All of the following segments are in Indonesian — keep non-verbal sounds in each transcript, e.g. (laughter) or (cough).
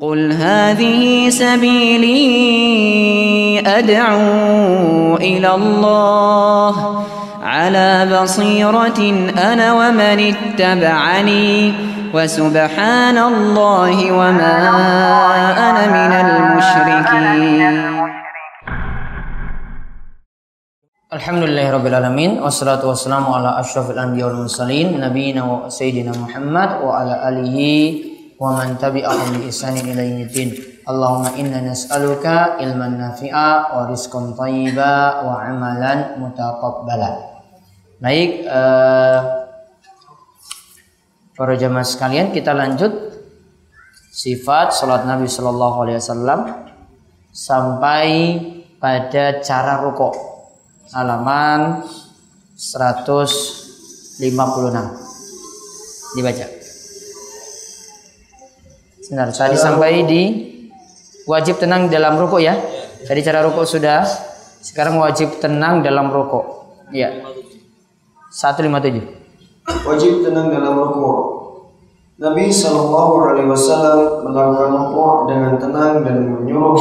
قل هذه سبيلي أدعو إلى الله على بصيرة أنا ومن اتبعني وسبحان الله وما أنا من المشركين. الحمد لله رب العالمين والصلاة والسلام على أشرف الأنبياء والمرسلين نبينا وسيدنا محمد وعلى آله bi ihsanin ila yaumiddin Allahumma inna nas'aluka ilman nafi'a wa rizqan thayyiba wa amalan mutaqabbala Baik eh, Para jamaah sekalian kita lanjut Sifat salat Nabi Sallallahu Alaihi Wasallam Sampai pada cara rukuk. Halaman 156 dibaca Sebentar, tadi sampai di wajib tenang dalam rukuk ya. Tadi cara rukuk sudah, sekarang wajib tenang dalam rukuk. Ya. 157. wajib tenang dalam rukuk. Nabi Shallallahu Alaihi Wasallam melakukan rukuk dengan tenang dan menyuruh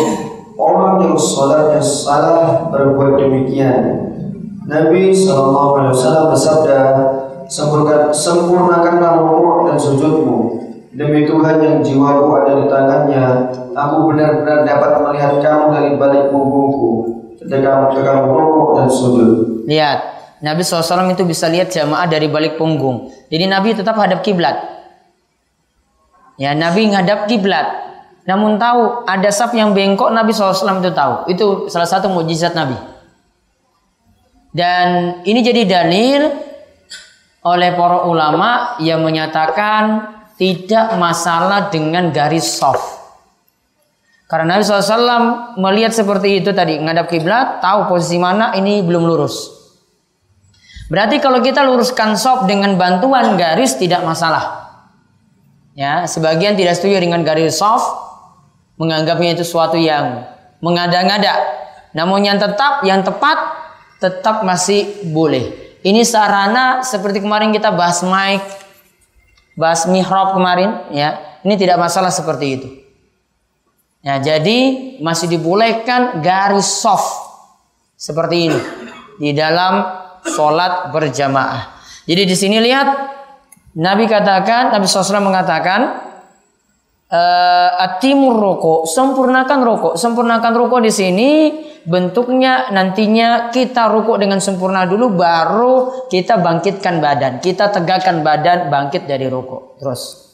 orang yang sholatnya salah berbuat demikian. Nabi Shallallahu Alaihi Wasallam bersabda, "Sempurnakan- sempurnakanlah rukuk dan sujudmu. Demi Tuhan yang jiwaku ada di tangannya, aku benar-benar dapat melihat kamu dari balik punggungku ketika kamu rukuk dan sujud." Lihat, Nabi SAW itu bisa lihat jamaah dari balik punggung. Jadi Nabi tetap hadap kiblat. Ya, Nabi ngadap kiblat. Namun tahu ada saf yang bengkok Nabi SAW itu tahu. Itu salah satu mukjizat Nabi. Dan ini jadi dalil oleh para ulama yang menyatakan tidak masalah dengan garis soft. Karena Nabi SAW melihat seperti itu tadi ngadap kiblat, tahu posisi mana ini belum lurus. Berarti kalau kita luruskan soft dengan bantuan garis tidak masalah. Ya, sebagian tidak setuju dengan garis soft, menganggapnya itu suatu yang mengada-ngada. Namun yang tetap, yang tepat, tetap masih boleh. Ini sarana seperti kemarin kita bahas mic, bahas mihrab kemarin, ya. Ini tidak masalah seperti itu. Ya, jadi masih dibolehkan garis soft seperti ini di dalam sholat berjamaah. Jadi di sini lihat Nabi katakan, Nabi SAW mengatakan, eh, atimur rokok, sempurnakan rokok, sempurnakan rokok di sini bentuknya nantinya kita rokok dengan sempurna dulu, baru kita bangkitkan badan, kita tegakkan badan, bangkit dari rokok. Terus,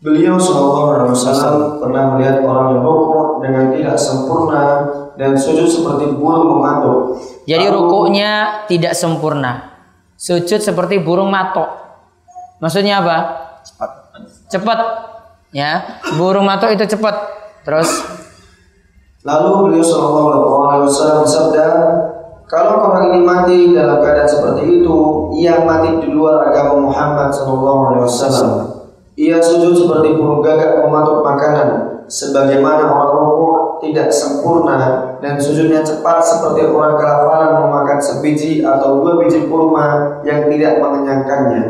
Beliau Wasallam pernah melihat orang yang rukuk dengan tidak sempurna dan sujud seperti burung mematuk. jadi Lalu, rukuknya tidak sempurna, sujud seperti burung matok. Maksudnya apa? Cepat, ya. Burung matok itu cepat. Terus, lalu beliau Shallallahu Alaihi Wasallam bersabda, kalau orang ini mati dalam keadaan seperti itu, ia mati di luar agama Muhammad Shallallahu Alaihi Wasallam. Ia sujud seperti burung gagak mematuk makanan, sebagaimana orang rukuk tidak sempurna dan sujudnya cepat seperti orang kelaparan memakan sebiji atau dua biji kurma yang tidak mengenyangkannya.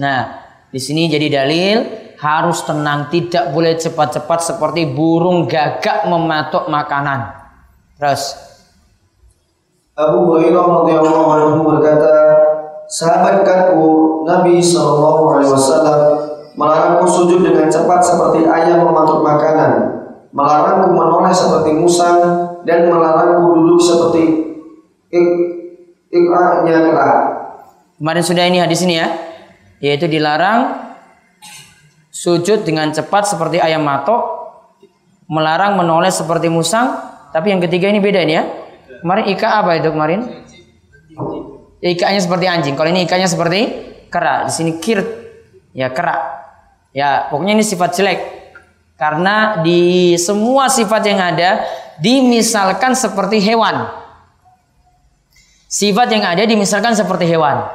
Nah, di sini jadi dalil harus tenang, tidak boleh cepat-cepat seperti burung gagak mematuk makanan. Terus, Abu Hurairah radhiyallahu anhu berkata, sahabat dekatku Nabi Shallallahu alaihi wasallam melarangku sujud dengan cepat seperti ayam mematuk makanan, melarangku menoleh seperti musang dan melarangku duduk seperti ik kera. kemarin sudah ini hadis ini ya, yaitu dilarang sujud dengan cepat seperti ayam matok, melarang menoleh seperti musang, tapi yang ketiga ini beda ini ya. Kemarin ika apa itu kemarin? Ikanya seperti anjing. Kalau ini ikanya seperti kera. Di sini kirt. Ya kera. Ya pokoknya ini sifat jelek. Karena di semua sifat yang ada dimisalkan seperti hewan. Sifat yang ada dimisalkan seperti hewan.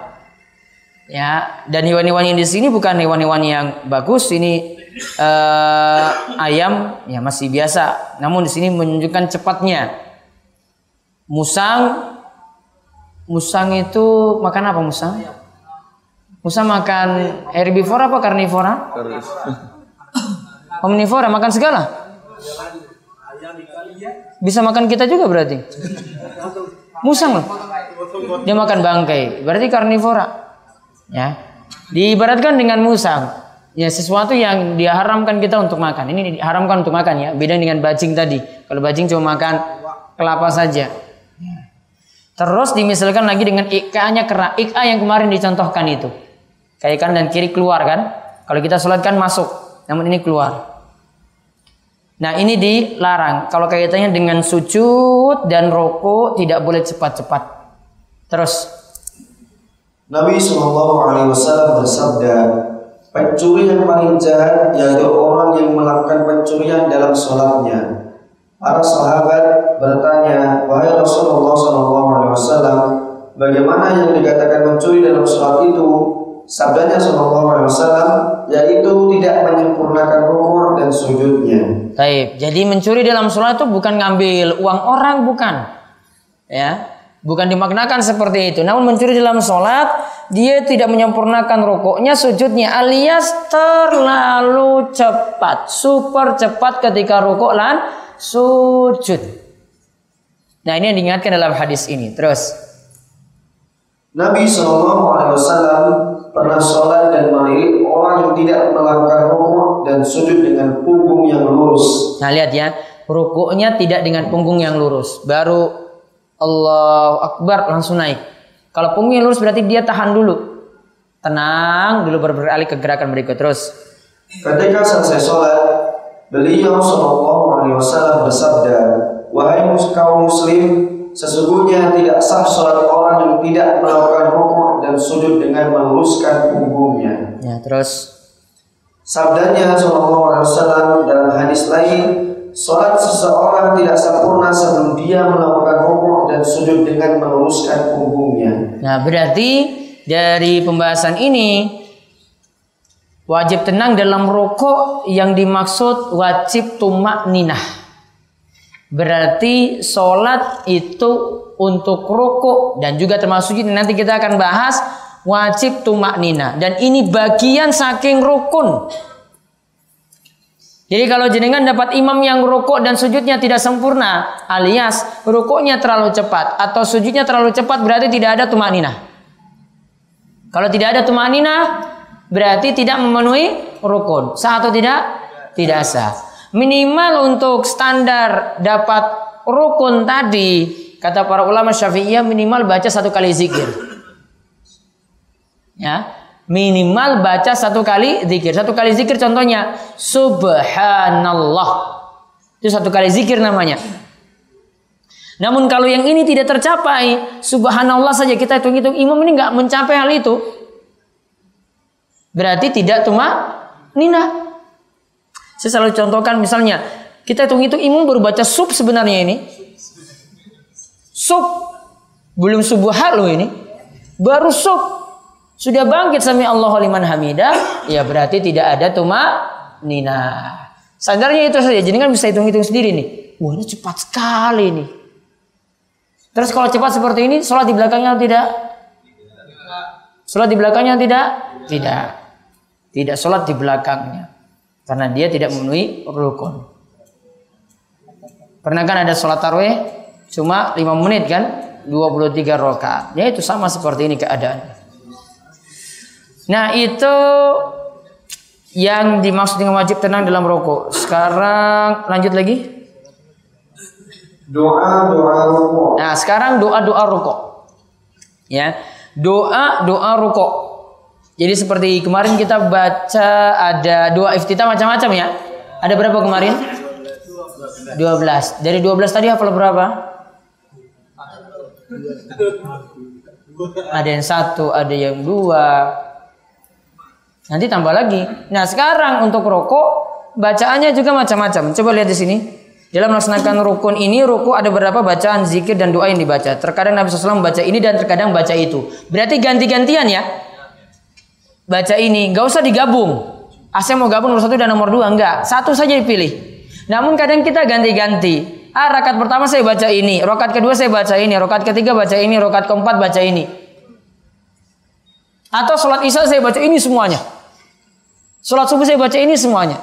Ya, dan hewan-hewan yang di sini bukan hewan-hewan yang bagus. Ini eh, ayam ya masih biasa. Namun di sini menunjukkan cepatnya. Musang, musang itu makan apa musang? Musang makan herbivora apa karnivora? Omnivora makan segala. Bisa makan kita juga berarti. Musang loh. Dia makan bangkai. Berarti karnivora. Ya. Diibaratkan dengan musang. Ya sesuatu yang diharamkan kita untuk makan. Ini diharamkan untuk makan ya. Beda dengan bajing tadi. Kalau bajing cuma makan kelapa saja. Terus dimisalkan lagi dengan ika-nya kera. Ika yang kemarin dicontohkan itu. Kayak kan dan kiri keluar kan. Kalau kita sholat kan masuk. Namun ini keluar. Nah ini dilarang. Kalau kaitannya dengan sujud dan rokok tidak boleh cepat-cepat. Terus. Nabi Shallallahu Alaihi Wasallam bersabda, pencuri yang paling jahat yaitu orang yang melakukan pencurian dalam sholatnya. Para sahabat bertanya, wahai Rasulullah Shallallahu Alaihi Wasallam, bagaimana yang dikatakan mencuri dalam sholat itu? Sabdanya Shallallahu Alaihi Wasallam yaitu tidak menyempurnakan rukuk dan sujudnya. Baik, jadi mencuri dalam sholat itu bukan ngambil uang orang, bukan, ya, bukan dimaknakan seperti itu. Namun mencuri dalam sholat dia tidak menyempurnakan rukuknya, sujudnya, alias terlalu cepat, super cepat ketika rukuk dan sujud. Nah ini yang diingatkan dalam hadis ini. Terus. Nabi Shallallahu Alaihi Wasallam pernah sholat dan melirik orang yang tidak melakukan rukuk dan sujud dengan punggung yang lurus. Nah lihat ya, rukuknya tidak dengan punggung yang lurus, baru Allah Akbar langsung naik. Kalau punggung yang lurus berarti dia tahan dulu, tenang dulu beralih ke gerakan berikut terus. Ketika selesai sholat, beliau Shallallahu Alaihi Wasallam bersabda, wahai kaum muslim, sesungguhnya tidak sah sholat orang yang tidak melakukan rukuk dan sujud dengan meluruskan punggungnya. Ya, terus sabdanya Shallallahu Alaihi Wasallam dalam hadis lain, sholat seseorang tidak sempurna sebelum dia melakukan rukuk dan sujud dengan meluruskan punggungnya. Nah, berarti dari pembahasan ini wajib tenang dalam rokok yang dimaksud wajib tumak ninah. Berarti sholat itu untuk rokok dan juga termasuk ini nanti kita akan bahas wajib tumak nina dan ini bagian saking rukun. Jadi kalau jenengan dapat imam yang rukuk dan sujudnya tidak sempurna, alias rukuknya terlalu cepat atau sujudnya terlalu cepat berarti tidak ada tumak nina. Kalau tidak ada tumak nina, berarti tidak memenuhi rukun. Sah atau tidak? Tidak sah. Minimal untuk standar dapat rukun tadi, kata para ulama Syafi'iyah minimal baca satu kali zikir. Ya, minimal baca satu kali zikir. Satu kali zikir contohnya subhanallah. Itu satu kali zikir namanya. Namun kalau yang ini tidak tercapai, subhanallah saja kita hitung-hitung imam ini nggak mencapai hal itu. Berarti tidak cuma nina. Saya selalu contohkan misalnya, kita hitung-hitung imam baru baca sub sebenarnya ini. Sub. Belum subuhat loh ini. Baru sub. Sudah bangkit sami Allah liman hamidah, ya berarti tidak ada tuma nina. Sadarnya itu saja, jadi kan bisa hitung-hitung sendiri nih. Wah ini cepat sekali nih. Terus kalau cepat seperti ini, sholat di belakangnya tidak? Sholat di belakangnya tidak? Tidak. Tidak sholat di belakangnya. Karena dia tidak memenuhi rukun. Pernah kan ada sholat tarawih cuma 5 menit kan? 23 rakaat. Ya itu sama seperti ini keadaan. Nah itu yang dimaksud dengan wajib tenang dalam rokok. Sekarang lanjut lagi. Doa doa rokok. Nah sekarang doa doa rokok. Ya doa doa rokok. Jadi seperti kemarin kita baca ada dua iftitah macam-macam ya. Ada berapa kemarin? 12. Dari 12 tadi hafal berapa? Ada yang satu, ada yang dua. Nanti tambah lagi. Nah sekarang untuk rokok bacaannya juga macam-macam. Coba lihat di sini. Dalam melaksanakan rukun ini, ruku ada berapa bacaan zikir dan doa yang dibaca. Terkadang Nabi SAW membaca ini dan terkadang baca itu. Berarti ganti-gantian ya baca ini, nggak usah digabung. Asal mau gabung nomor satu dan nomor dua enggak, satu saja dipilih. Namun kadang kita ganti-ganti. Ah, rakaat pertama saya baca ini, rakaat kedua saya baca ini, rakaat ketiga baca ini, rakaat keempat baca ini. Atau sholat isya saya baca ini semuanya. Sholat subuh saya baca ini semuanya.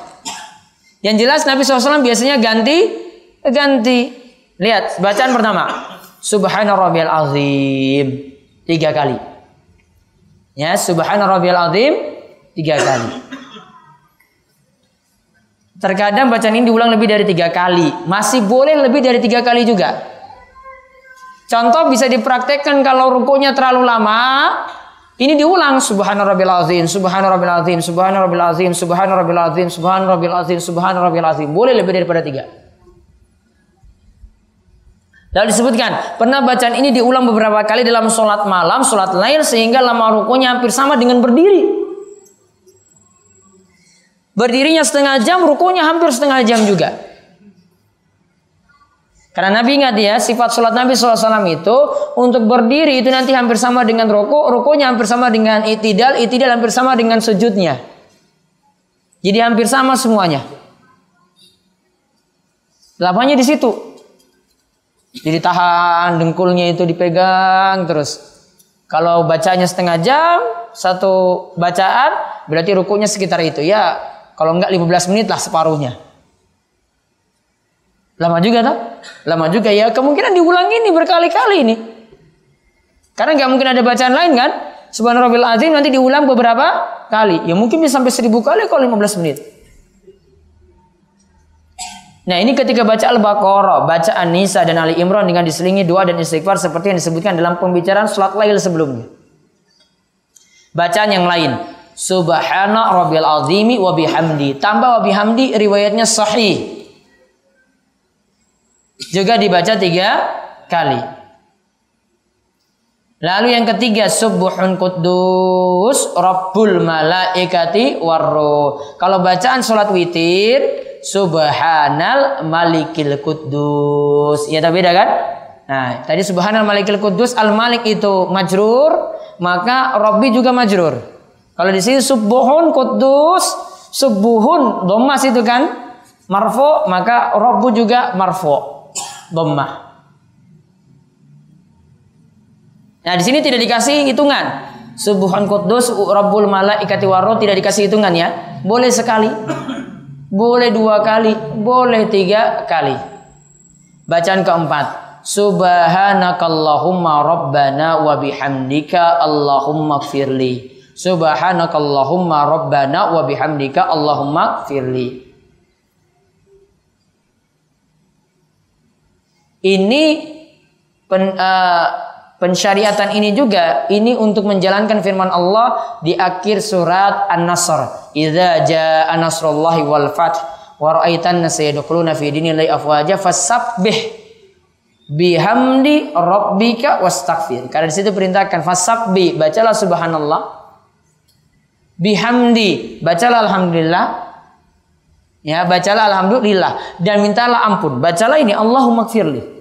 Yang jelas Nabi SAW biasanya ganti ganti. Lihat bacaan pertama. Subhana rabbiyal azim. Tiga kali. Ya, subhana rabbiyal azim tiga kali. Terkadang bacaan ini diulang lebih dari tiga kali. Masih boleh lebih dari tiga kali juga. Contoh bisa dipraktekkan kalau rukunya terlalu lama. Ini diulang subhana rabbil azim, subhana rabbil azim, subhana rabbil azim, subhana rabbil azim, subhana rabbil azim, subhana rabbil azim. Boleh lebih daripada tiga. Lalu disebutkan, pernah bacaan ini diulang beberapa kali dalam sholat malam, sholat lain, sehingga lama rukunya hampir sama dengan berdiri. Berdirinya setengah jam, rukunya hampir setengah jam juga. Karena Nabi ingat ya, sifat sholat Nabi SAW itu untuk berdiri itu nanti hampir sama dengan ruku, rukunya hampir sama dengan itidal, itidal hampir sama dengan sujudnya. Jadi hampir sama semuanya. Lapanya di situ. Jadi tahan dengkulnya itu dipegang terus. Kalau bacanya setengah jam, satu bacaan, berarti rukunya sekitar itu. Ya, kalau enggak 15 menit lah separuhnya. Lama juga tak? Lama juga ya. Kemungkinan diulang ini berkali-kali ini. Karena nggak mungkin ada bacaan lain kan? Subhanallah azim nanti diulang beberapa kali. Ya mungkin bisa sampai seribu kali kalau 15 menit. Nah ini ketika baca Al-Baqarah, baca An-Nisa dan Ali Imran dengan diselingi doa dan istighfar seperti yang disebutkan dalam pembicaraan sholat lail sebelumnya. Bacaan yang lain. Subhana rabbil azimi wa bihamdi. Tambah wa bihamdi riwayatnya sahih. Juga dibaca tiga kali. Lalu yang ketiga subuhun kudus rabbul malaikati warro. Kalau bacaan sholat witir subhanal malikil kudus. Ya tapi beda kan? Nah, tadi subhanal malikil kudus al malik itu majrur, maka rabbi juga majrur. Kalau di sini subuhun kudus, subuhun domas itu kan marfo, maka rabbu juga marfo dhammah. Nah, di sini tidak dikasih hitungan. Subhan Quddus Rabbul Malaikati Warro tidak dikasih hitungan ya. Boleh sekali. Boleh dua kali, boleh tiga kali. Bacaan keempat. Subhanakallahumma rabbana wa bihamdika Allahumma gfirli. Subhanakallahumma rabbana wa bihamdika Allahumma gfirli. Ini pen, uh, pensyariatan ini juga ini untuk menjalankan firman Allah di akhir surat An-Nasr. Idza jaa nasrullahi wal fath wa ra'aitan nasa yadkhuluna fi dinillahi afwaja fasabbih bihamdi rabbika wastaghfir. Karena di situ perintahkan fasabbi, bacalah subhanallah. Bihamdi, bacalah alhamdulillah. Ya, bacalah alhamdulillah dan mintalah ampun. Bacalah ini Allahumma gfirli.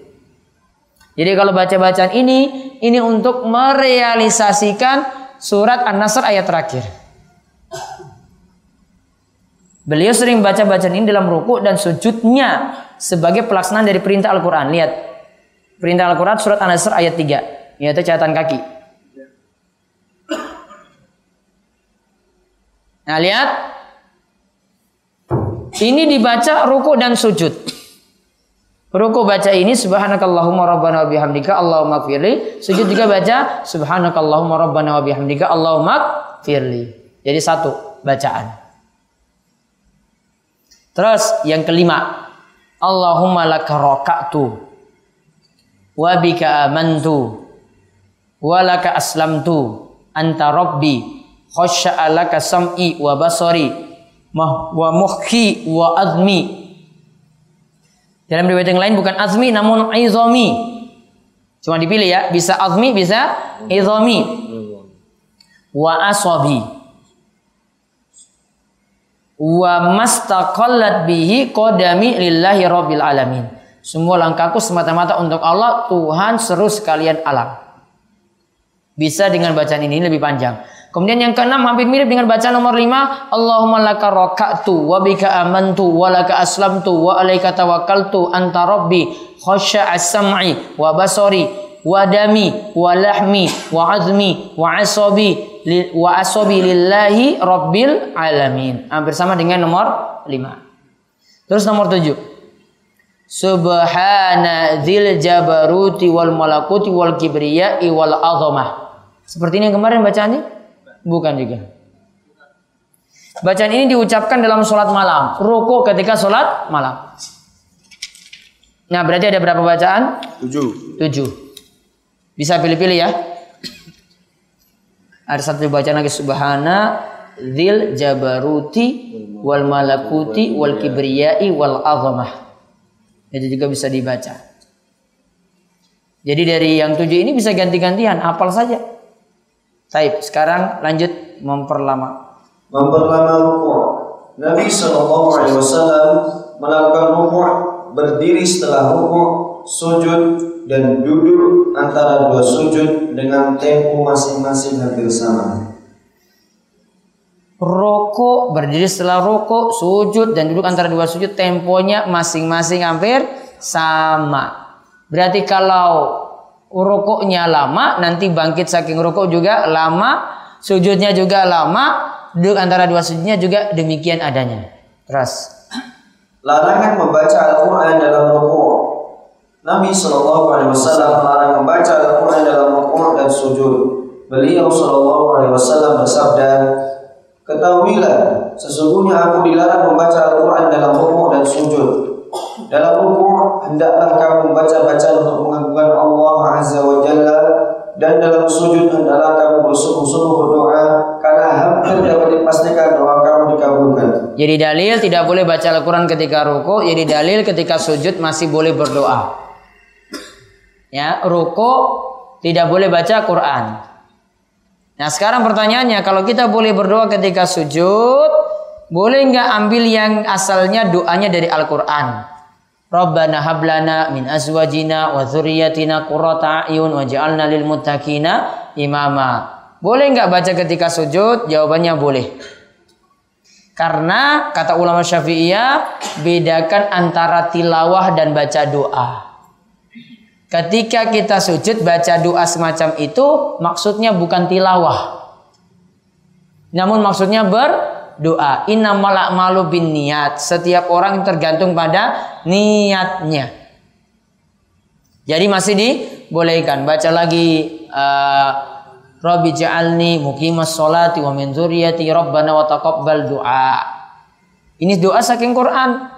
Jadi kalau baca bacaan ini, ini untuk merealisasikan surat An-Nasr ayat terakhir. Beliau sering baca bacaan ini dalam ruku dan sujudnya sebagai pelaksanaan dari perintah Al-Quran. Lihat, perintah Al-Quran surat An-Nasr ayat 3, yaitu catatan kaki. Nah lihat, ini dibaca ruku dan sujud. Ruku baca ini subhanakallahumma rabbana wa bihamdika Allahumma gfirli. Sujud juga baca subhanakallahumma rabbana wa bihamdika Allahumma gfirli. Jadi satu bacaan. Terus yang kelima, Allahumma laka raka'tu wa bika amantu wa laka aslamtu anta rabbi khasya'a laka sam'i wa basari wa muhki wa azmi dalam riwayat yang lain bukan azmi namun izami. Cuma dipilih ya, bisa azmi, bisa izami. Wa asabi. Wa mastaqallat bihi qadami lillahi rabbil alamin. Semua langkahku semata-mata untuk Allah, Tuhan seru sekalian alam. Bisa dengan bacaan ini lebih panjang. Kemudian yang keenam hampir mirip dengan bacaan nomor lima. Allahumma laka raka'tu wa bika amantu wa laka aslamtu wa alaika tawakkaltu anta rabbi khasya as-sam'i wa basari wa dami wa lahmi wa azmi wa asabi wa asabi lillahi rabbil alamin. Hampir sama dengan nomor lima. Terus nomor tujuh. Subhana dzil jabaruti wal malakuti wal kibriyai wal azamah. Seperti ini yang kemarin bacaannya? Bukan juga. Bacaan ini diucapkan dalam sholat malam. Ruku ketika sholat malam. Nah berarti ada berapa bacaan? Tujuh. Tujuh. Bisa pilih-pilih ya. Ada satu bacaan lagi subhana dzil jabaruti wal malakuti wal kibriyai wal azamah. Itu juga bisa dibaca. Jadi dari yang tujuh ini bisa ganti-gantian, hafal saja. Baik, sekarang lanjut memperlama. Memperlama rukuk. Nabi Shallallahu Alaihi Wasallam melakukan rukuk berdiri setelah rukuk, sujud dan duduk antara dua sujud dengan tempo masing-masing hampir sama. Rokok berdiri setelah rokok, sujud dan duduk antara dua sujud temponya masing-masing hampir sama. Berarti kalau rokoknya lama, nanti bangkit saking rokok juga lama, sujudnya juga lama, duduk antara dua sujudnya juga demikian adanya. Terus. Larangan membaca Al-Quran dalam rukuk. Nabi Shallallahu Alaihi Wasallam melarang membaca Al-Quran dalam rukuk dan sujud. Beliau Shallallahu Alaihi Wasallam bersabda, Ketahuilah, sesungguhnya aku dilarang membaca Al-Quran dalam rukuk dan sujud. Dalam rukuk hendaklah kamu membaca bacaan untuk mengagungkan Allah Azza wa Jalla dan dalam sujud hendaklah kamu bersungguh-sungguh berdoa karena hampir dapat dipastikan doa kamu dikabulkan. Jadi dalil tidak boleh baca Al-Quran ketika ruku, jadi dalil ketika sujud masih boleh berdoa. Ya, ruku tidak boleh baca Quran. Nah sekarang pertanyaannya, kalau kita boleh berdoa ketika sujud, boleh nggak ambil yang asalnya doanya dari Al-Quran? Rabbana hablana min azwajina wa dzurriyyatina qurrata a'yun waj'alna lil muttaqina imama. Boleh nggak baca ketika sujud? Jawabannya boleh. Karena kata ulama Syafi'iyah bedakan antara tilawah dan baca doa. Ketika kita sujud baca doa semacam itu maksudnya bukan tilawah. Namun maksudnya berdoa. Innamal a'malu bin niat. Setiap orang tergantung pada niatnya. Jadi masih dibolehkan. Baca lagi uh, Rabbi ja'alni muqimas sholati wa min dzurriyyati rabbana wa taqabbal du'a. Ini doa saking Quran.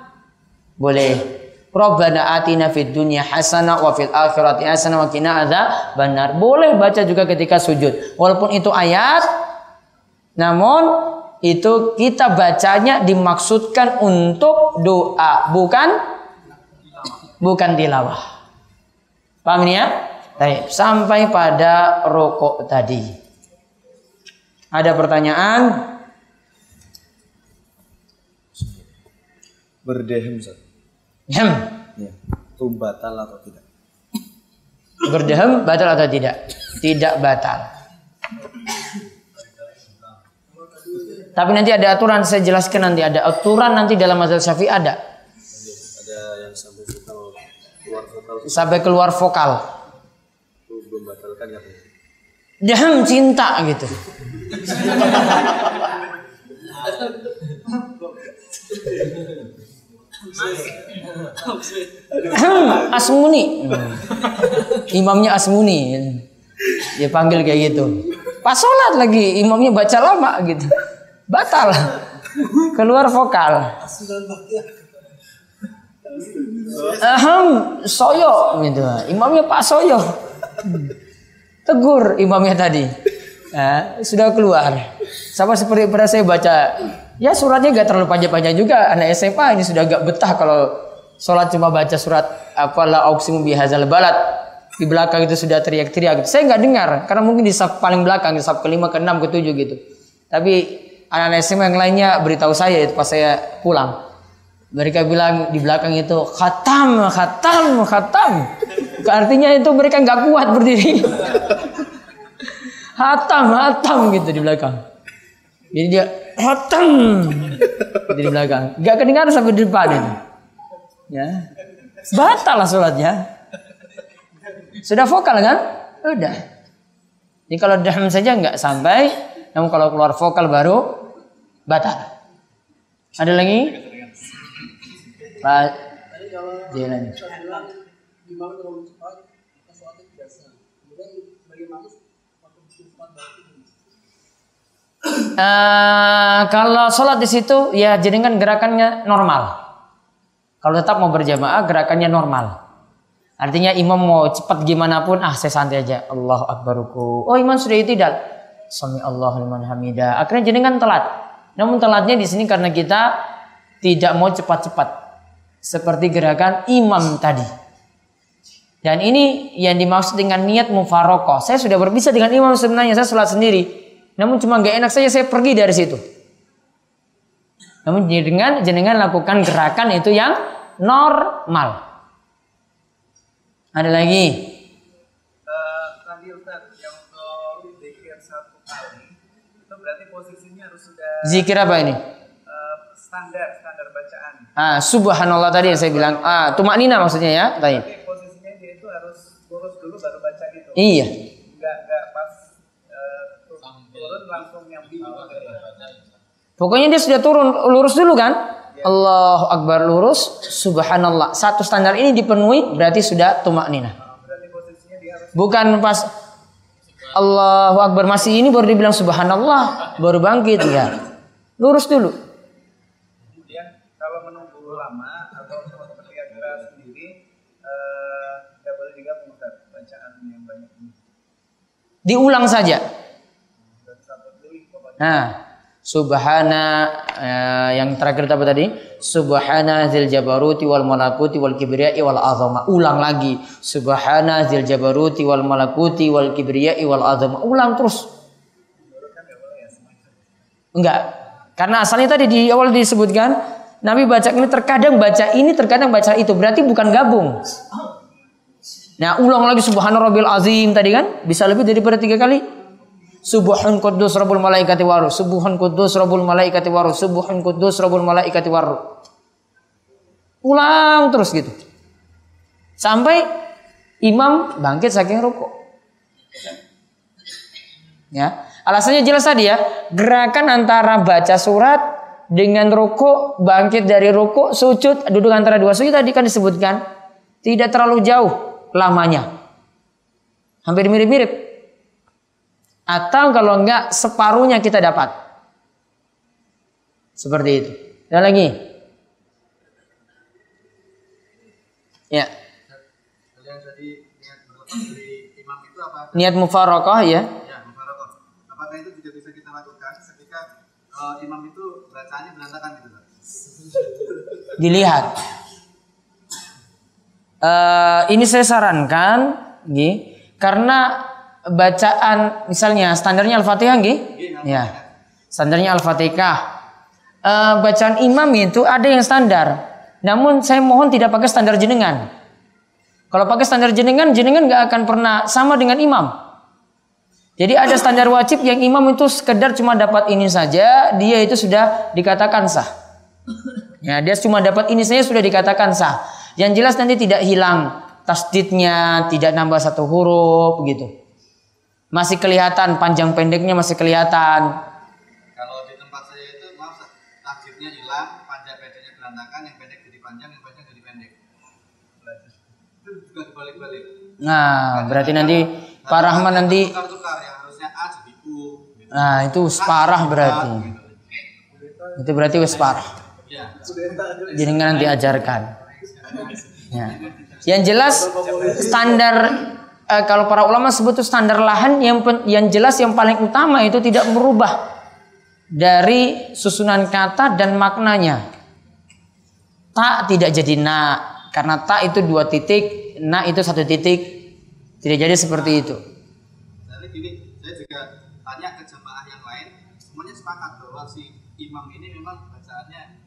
Boleh. Rabbana atina fid dunya hasanah wa fil akhirati hasanah wa qina benar Boleh baca juga ketika sujud. Walaupun itu ayat namun itu kita bacanya dimaksudkan untuk doa, bukan bukan tilawah. Paham ini ya? Baik, sampai pada rokok tadi. Ada pertanyaan? Berdehem Ustaz. Hem. Ya. Itu batal atau tidak? Berdehem batal atau tidak? Tidak batal. Tapi nanti ada aturan saya jelaskan nanti ada aturan nanti dalam mazhab Syafi'i ada. Ada yang sampai keluar vokal Sampai keluar vokal. itu belum cinta gitu. Ahem, Asmuni. Imamnya Asmuni. Dia panggil kayak gitu. Pas sholat lagi imamnya baca lama gitu. Batal. Keluar vokal. Ahem, soyo gitu. Imamnya Pak Soyo. Tegur imamnya tadi. Nah, sudah keluar. Sama seperti pernah saya baca. Ya suratnya gak terlalu panjang-panjang juga. Anak SMA ini sudah gak betah kalau sholat cuma baca surat apalah auksimu bihazal balat. Di belakang itu sudah teriak-teriak. Saya nggak dengar karena mungkin di saf paling belakang, di saf kelima, keenam, ketujuh gitu. Tapi anak-anak SMA yang lainnya beritahu saya itu pas saya pulang. Mereka bilang di belakang itu khatam, khatam, khatam. Artinya itu mereka nggak kuat berdiri. (laughs) hatam, hatam gitu di belakang. Jadi dia hatam di belakang. Gak kedengaran sampai di depan itu. Ya. Batal lah sholatnya. Sudah vokal kan? Udah. Jadi kalau dahm saja nggak sampai, namun kalau keluar vokal baru batal. Ada lagi? Pak Jalan. berarti Eh, kalau sholat di situ ya jenengan gerakannya normal. Kalau tetap mau berjamaah gerakannya normal. Artinya imam mau cepat gimana pun ah saya santai aja. Allah akbaruku. Oh imam sudah tidak. Sami Allah liman hamida. Akhirnya jenengan telat. Namun telatnya di sini karena kita tidak mau cepat-cepat. Seperti gerakan imam tadi. Dan ini yang dimaksud dengan niat mufarokoh. Saya sudah berpisah dengan imam sebenarnya. Saya sholat sendiri. Namun cuma gak enak saja saya pergi dari situ. Namun dengan jenengan lakukan gerakan itu yang normal. Ada lagi? Zikir apa ini? standar standar bacaan. Ah, subhanallah tadi yang saya bilang. Ah, tumak nina maksudnya ya. Tadi. Jadi posisinya dia itu harus lurus dulu baru baca gitu. Iya. Enggak enggak pas eh, tu- turun langsung yang bingung. Pokoknya dia sudah turun lurus dulu kan? Allahu Akbar lurus, subhanallah. Satu standar ini dipenuhi berarti sudah tumak nina. Berarti posisinya dia harus Bukan pas Allahu Akbar masih ini baru dibilang subhanallah, baru bangkit ya. Lurus dulu. kemudian kalau menunggu lama atau ketika gerak sendiri eh tidak boleh digabung Ustaz bacaan yang banyak ini. Diulang saja. Nah, subhana eh, yang terakhir apa tadi? Subhana zil jabaruti wal malakuti wal kibriyai wal azama. Ulang lagi. Subhana zil jabaruti wal malakuti wal kibriyai wal azama. Ulang terus. Enggak. Karena asalnya tadi di awal disebutkan Nabi baca ini terkadang baca ini terkadang baca itu berarti bukan gabung. Nah ulang lagi subhana rabbil azim tadi kan bisa lebih daripada tiga kali. Subuhun kudus rabbul malaikati waru. Subuhun kudus rabbul malaikati waru. Subuhun kudus rabbul malaikati waru. Ulang terus gitu. Sampai imam bangkit saking rukuk. Ya, alasannya jelas tadi ya. Gerakan antara baca surat dengan rukuk, bangkit dari rukuk, sujud, duduk antara dua sujud tadi kan disebutkan tidak terlalu jauh lamanya. Hampir mirip-mirip. Atau kalau enggak separuhnya kita dapat. Seperti itu. Dan lagi. Ya. Niat mufarokoh ya. Imam itu bacaannya berantakan gitu? Dilihat. Eh, ini saya sarankan, nggih, karena bacaan misalnya standarnya Al-Fatihah nggih? Ya. Standarnya Al-Fatihah. Eh, bacaan imam itu ada yang standar. Namun saya mohon tidak pakai standar jenengan. Kalau pakai standar jenengan, jenengan nggak akan pernah sama dengan imam. Jadi ada standar wajib yang imam itu sekedar cuma dapat ini saja, dia itu sudah dikatakan sah. Ya, dia cuma dapat ini saja sudah dikatakan sah. Yang jelas nanti tidak hilang tasdidnya, tidak nambah satu huruf gitu. Masih kelihatan panjang pendeknya masih kelihatan. Kalau di tempat saya itu maaf takjilnya hilang, panjang pendeknya berantakan, yang pendek jadi panjang, yang panjang jadi pendek. Itu juga dibalik-balik. Nah, berarti nanti Pak Rahman nanti tukar-tukar yang harusnya A jadi U. Gitu. nah itu parah berarti. Gitu. Itu berarti wis parah. Ya. Jadi nanti ajarkan. Ya. Yang jelas standar eh, kalau para ulama sebut itu standar lahan yang pen- yang jelas yang paling utama itu tidak merubah dari susunan kata dan maknanya. Tak tidak jadi na karena tak itu dua titik, na itu satu titik. Tidak jadi seperti itu. Jadi gini, saya juga tanya ke jamaah yang lain, semuanya sepakat bahwa si imam ini memang bacaannya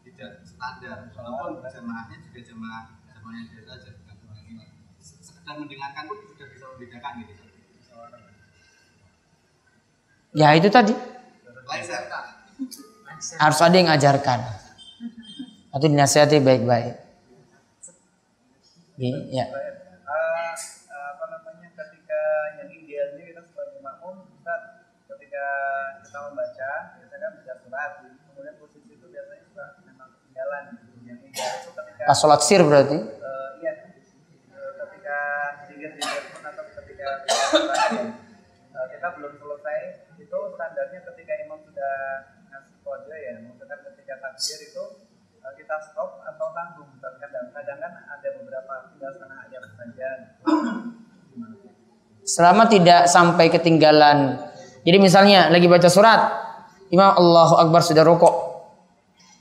tidak standar, walaupun jamaahnya juga jamaah jamaah yang biasa aja, bukan jamaah ini. Sekedar mendengarkan pun sudah bisa membedakan gitu. Ya itu tadi harus ada yang ajarkan atau dinasihati baik-baik. Ya. Kita membaca biasanya kan baca surat kemudian posisi itu biasanya suka memang ketinggalan itu ketika Pas sholat sir berarti. eh, iya eh, ketika digir-digir pun atau ketika eh, kita belum selesai itu standarnya ketika imam sudah ngasih kode ya maksudnya ketika takbir itu kita stop atau tanggung kadang-kadang kan ada beberapa tinggal setengah ayat saja Selama tidak sampai ketinggalan. Jadi misalnya lagi baca surat, Imam Allahu Akbar sudah rokok.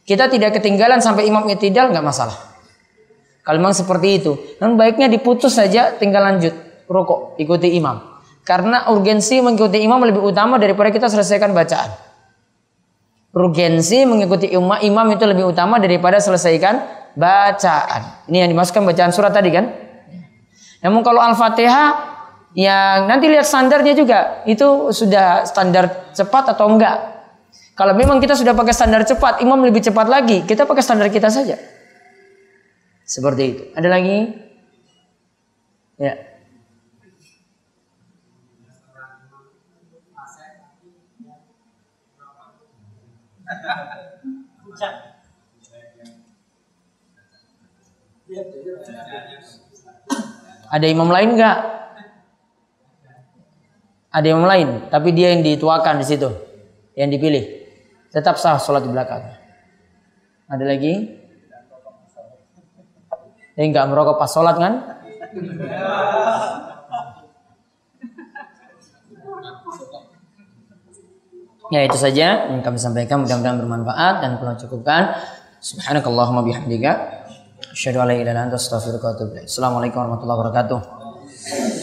Kita tidak ketinggalan sampai imam itidal nggak masalah. Kalau memang seperti itu, dan baiknya diputus saja, tinggal lanjut rokok, ikuti imam. Karena urgensi mengikuti imam lebih utama daripada kita selesaikan bacaan. Urgensi mengikuti imam, imam itu lebih utama daripada selesaikan bacaan. Ini yang dimasukkan bacaan surat tadi kan? Namun kalau Al-Fatihah yang nanti lihat standarnya juga itu sudah standar cepat atau enggak. Kalau memang kita sudah pakai standar cepat, imam lebih cepat lagi, kita pakai standar kita saja. Seperti itu. Ada lagi? Ya. Ada imam lain enggak? Ada imam lain, tapi dia yang dituakan di situ, yang dipilih. Tetap sah sholat di belakang. Ada lagi? Dia enggak merokok pas sholat kan? Ya itu saja yang kami sampaikan mudah-mudahan bermanfaat dan telah cukupkan. Subhanakallahumma bihamdika. Assalamualaikum warahmatullahi wabarakatuh.